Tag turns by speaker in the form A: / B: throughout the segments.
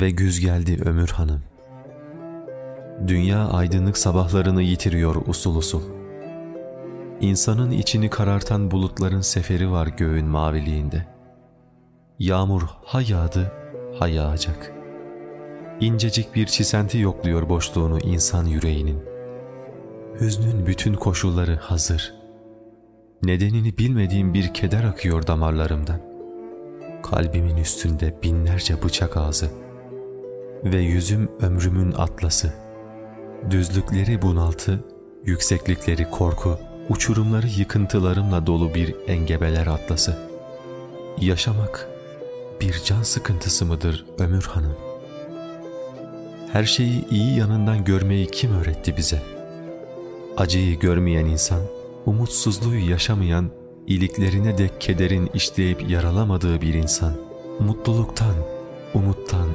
A: Ve güz geldi Ömür Hanım. Dünya aydınlık sabahlarını yitiriyor usul usul. İnsanın içini karartan bulutların seferi var göğün maviliğinde. Yağmur ha yağdı, ha yağacak. İncecik bir çisenti yokluyor boşluğunu insan yüreğinin. Hüznün bütün koşulları hazır. Nedenini bilmediğim bir keder akıyor damarlarımdan. Kalbimin üstünde binlerce bıçak ağzı. Ve yüzüm ömrümün atlası. Düzlükleri bunaltı, yükseklikleri korku, uçurumları yıkıntılarımla dolu bir engebeler atlası. Yaşamak bir can sıkıntısı mıdır Ömür Hanım? Her şeyi iyi yanından görmeyi kim öğretti bize? Acıyı görmeyen insan, umutsuzluğu yaşamayan, iliklerine de kederin işleyip yaralamadığı bir insan, mutluluktan, umuttan,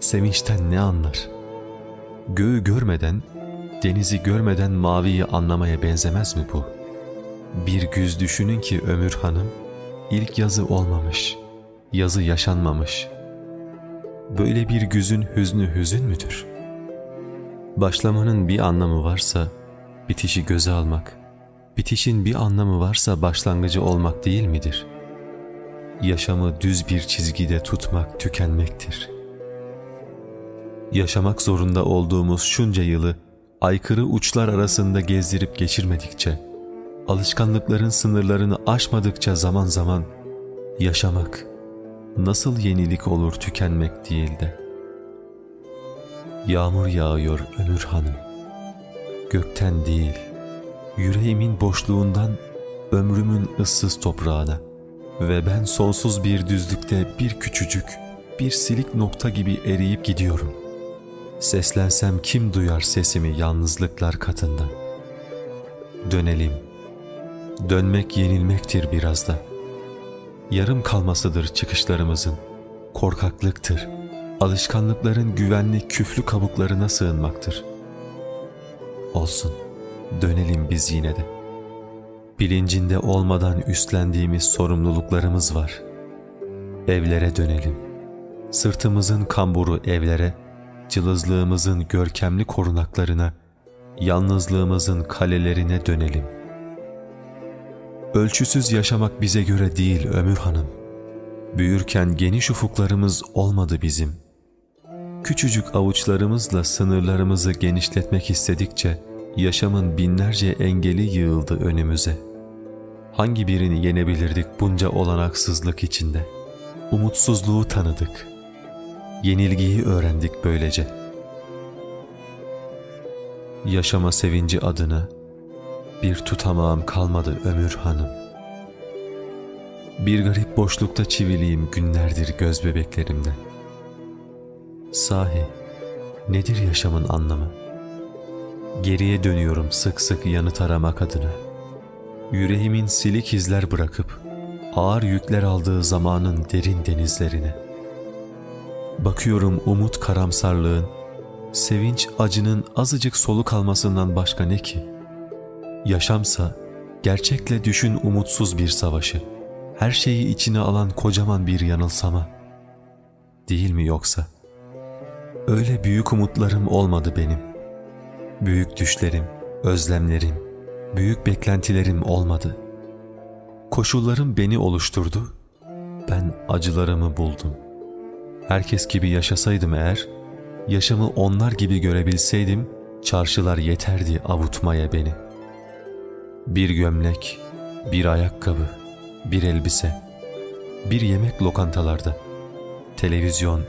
A: sevinçten ne anlar? Göğü görmeden, denizi görmeden maviyi anlamaya benzemez mi bu? Bir güz düşünün ki Ömür Hanım, ilk yazı olmamış, yazı yaşanmamış. Böyle bir güzün hüznü hüzün müdür? Başlamanın bir anlamı varsa, bitişi göze almak, bitişin bir anlamı varsa başlangıcı olmak değil midir? Yaşamı düz bir çizgide tutmak tükenmektir. Yaşamak zorunda olduğumuz şunca yılı aykırı uçlar arasında gezdirip geçirmedikçe, alışkanlıkların sınırlarını aşmadıkça zaman zaman yaşamak nasıl yenilik olur tükenmek değil de. Yağmur yağıyor Ömür Hanım. Gökten değil, yüreğimin boşluğundan ömrümün ıssız toprağına ve ben sonsuz bir düzlükte bir küçücük, bir silik nokta gibi eriyip gidiyorum. Seslensem kim duyar sesimi yalnızlıklar katında? Dönelim. Dönmek yenilmektir biraz da. Yarım kalmasıdır çıkışlarımızın. Korkaklıktır. Alışkanlıkların güvenli küflü kabuklarına sığınmaktır. Olsun. Dönelim biz yine de. Bilincinde olmadan üstlendiğimiz sorumluluklarımız var. Evlere dönelim. Sırtımızın kamburu evlere, cılızlığımızın görkemli korunaklarına, yalnızlığımızın kalelerine dönelim. Ölçüsüz yaşamak bize göre değil Ömür Hanım. Büyürken geniş ufuklarımız olmadı bizim. Küçücük avuçlarımızla sınırlarımızı genişletmek istedikçe yaşamın binlerce engeli yığıldı önümüze. Hangi birini yenebilirdik bunca olanaksızlık içinde? Umutsuzluğu tanıdık.'' yenilgiyi öğrendik böylece. Yaşama sevinci adına bir tutamağım kalmadı Ömür Hanım. Bir garip boşlukta çiviliyim günlerdir göz bebeklerimden. Sahi nedir yaşamın anlamı? Geriye dönüyorum sık sık yanıt aramak adına. Yüreğimin silik izler bırakıp ağır yükler aldığı zamanın derin denizlerine.'' Bakıyorum umut karamsarlığın, sevinç acının azıcık soluk almasından başka ne ki? Yaşamsa gerçekle düşün umutsuz bir savaşı, her şeyi içine alan kocaman bir yanılsama. Değil mi yoksa? Öyle büyük umutlarım olmadı benim. Büyük düşlerim, özlemlerim, büyük beklentilerim olmadı. Koşullarım beni oluşturdu, ben acılarımı buldum.'' herkes gibi yaşasaydım eğer, yaşamı onlar gibi görebilseydim, çarşılar yeterdi avutmaya beni. Bir gömlek, bir ayakkabı, bir elbise, bir yemek lokantalarda, televizyon,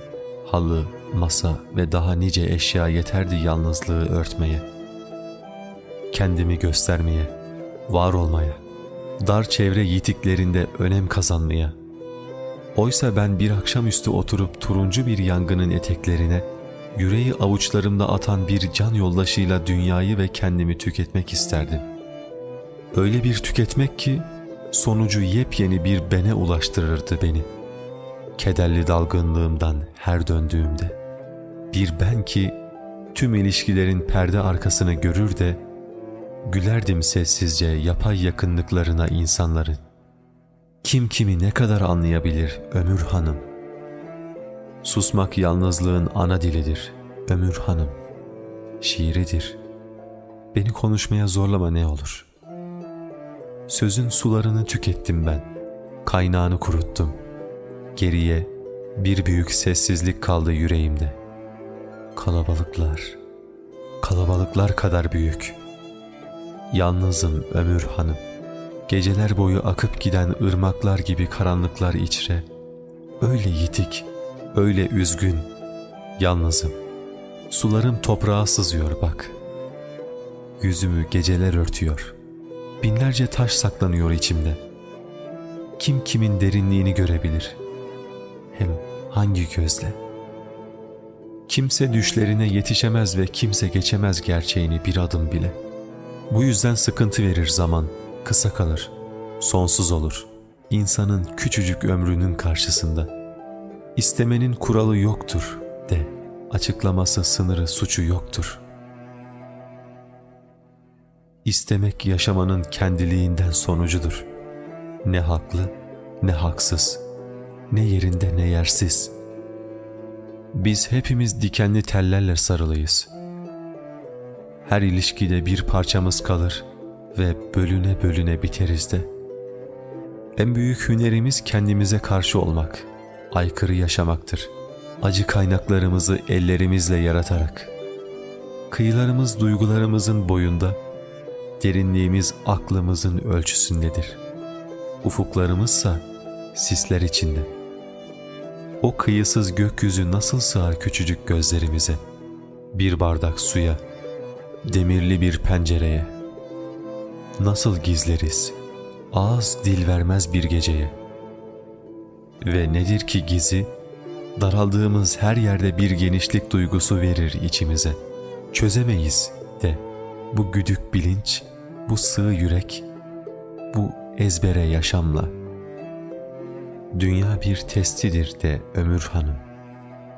A: halı, masa ve daha nice eşya yeterdi yalnızlığı örtmeye. Kendimi göstermeye, var olmaya, dar çevre yitiklerinde önem kazanmaya.'' Oysa ben bir akşamüstü oturup turuncu bir yangının eteklerine, yüreği avuçlarımda atan bir can yoldaşıyla dünyayı ve kendimi tüketmek isterdim. Öyle bir tüketmek ki sonucu yepyeni bir bene ulaştırırdı beni. Kederli dalgınlığımdan her döndüğümde. Bir ben ki tüm ilişkilerin perde arkasını görür de gülerdim sessizce yapay yakınlıklarına insanların. Kim kimi ne kadar anlayabilir Ömür Hanım? Susmak yalnızlığın ana dilidir Ömür Hanım. Şiiridir. Beni konuşmaya zorlama ne olur. Sözün sularını tükettim ben. Kaynağını kuruttum. Geriye bir büyük sessizlik kaldı yüreğimde. Kalabalıklar, kalabalıklar kadar büyük. Yalnızım Ömür Hanım. Geceler boyu akıp giden ırmaklar gibi karanlıklar içre. Öyle yitik, öyle üzgün. Yalnızım. Sularım toprağa sızıyor bak. Yüzümü geceler örtüyor. Binlerce taş saklanıyor içimde. Kim kimin derinliğini görebilir? Hem hangi gözle? Kimse düşlerine yetişemez ve kimse geçemez gerçeğini bir adım bile. Bu yüzden sıkıntı verir zaman, kısa kalır, sonsuz olur. İnsanın küçücük ömrünün karşısında. İstemenin kuralı yoktur de, açıklaması sınırı suçu yoktur. İstemek yaşamanın kendiliğinden sonucudur. Ne haklı, ne haksız, ne yerinde ne yersiz. Biz hepimiz dikenli tellerle sarılıyız. Her ilişkide bir parçamız kalır ve bölüne bölüne biteriz de. En büyük hünerimiz kendimize karşı olmak, aykırı yaşamaktır. Acı kaynaklarımızı ellerimizle yaratarak. Kıyılarımız duygularımızın boyunda, derinliğimiz aklımızın ölçüsündedir. Ufuklarımızsa sisler içinde. O kıyısız gökyüzü nasıl sığar küçücük gözlerimize? Bir bardak suya, demirli bir pencereye. Nasıl gizleriz? Ağız dil vermez bir geceye. Ve nedir ki gizi? Daraldığımız her yerde bir genişlik duygusu verir içimize. Çözemeyiz de bu güdük bilinç, bu sığ yürek, bu ezbere yaşamla. Dünya bir testidir de ömür hanım,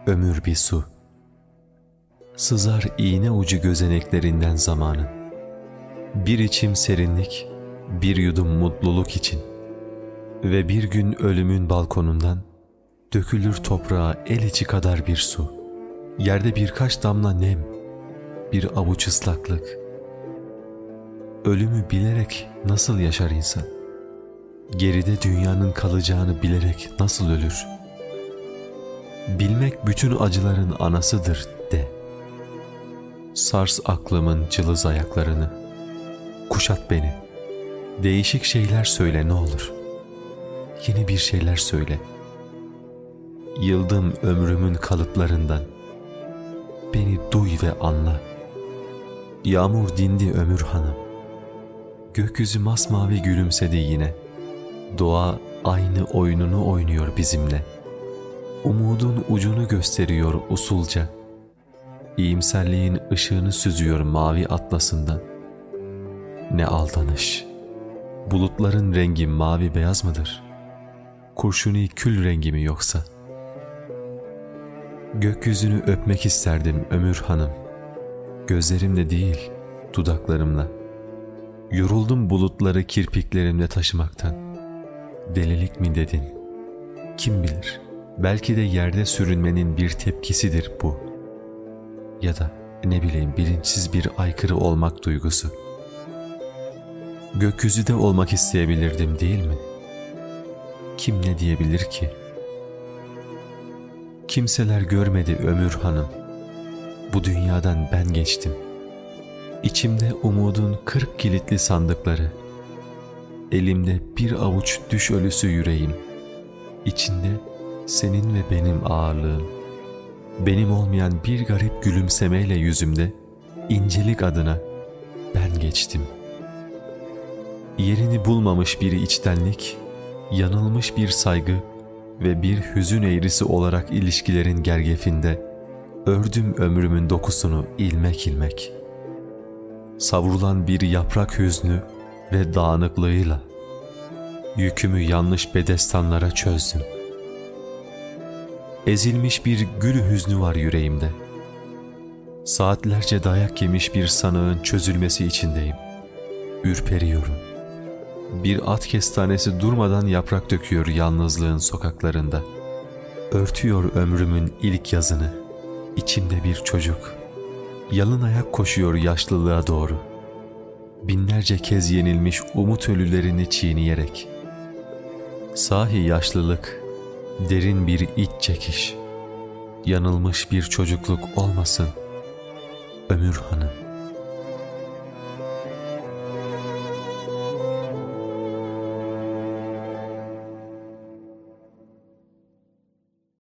A: ömür bir su. Sızar iğne ucu gözeneklerinden zamanın. Bir içim serinlik, bir yudum mutluluk için. Ve bir gün ölümün balkonundan dökülür toprağa el içi kadar bir su. Yerde birkaç damla nem, bir avuç ıslaklık. Ölümü bilerek nasıl yaşar insan? Geride dünyanın kalacağını bilerek nasıl ölür? Bilmek bütün acıların anasıdır de. Sars aklımın cılız ayaklarını. Kuşat beni. Değişik şeyler söyle ne olur. Yeni bir şeyler söyle. Yıldım ömrümün kalıplarından. Beni duy ve anla. Yağmur dindi ömür hanım. Gökyüzü masmavi gülümsedi yine. Doğa aynı oyununu oynuyor bizimle. Umudun ucunu gösteriyor usulca. İyimserliğin ışığını süzüyor mavi atlasından. Ne aldanış. Bulutların rengi mavi beyaz mıdır? Kurşuni kül rengi mi yoksa? Gökyüzünü öpmek isterdim ömür hanım. Gözlerimle değil, dudaklarımla. Yoruldum bulutları kirpiklerimle taşımaktan. Delilik mi dedin? Kim bilir? Belki de yerde sürünmenin bir tepkisidir bu. Ya da ne bileyim bilinçsiz bir aykırı olmak duygusu. Gökyüzüde olmak isteyebilirdim değil mi? Kim ne diyebilir ki? Kimseler görmedi ömür hanım. Bu dünyadan ben geçtim. İçimde umudun kırk kilitli sandıkları. Elimde bir avuç düş ölüsü yüreğim. İçinde senin ve benim ağırlığım. Benim olmayan bir garip gülümsemeyle yüzümde incelik adına ben geçtim. Yerini bulmamış bir içtenlik, yanılmış bir saygı ve bir hüzün eğrisi olarak ilişkilerin gergefinde ördüm ömrümün dokusunu ilmek ilmek. Savrulan bir yaprak hüznü ve dağınıklığıyla yükümü yanlış bedestanlara çözdüm. Ezilmiş bir gül hüznü var yüreğimde. Saatlerce dayak yemiş bir sanığın çözülmesi içindeyim. Ürperiyorum. Bir at kestanesi durmadan yaprak döküyor yalnızlığın sokaklarında. Örtüyor ömrümün ilk yazını. İçimde bir çocuk. Yalın ayak koşuyor yaşlılığa doğru. Binlerce kez yenilmiş umut ölülerini çiğneyerek. Sahi yaşlılık, derin bir iç çekiş. Yanılmış bir çocukluk olmasın. Ömür Hanım.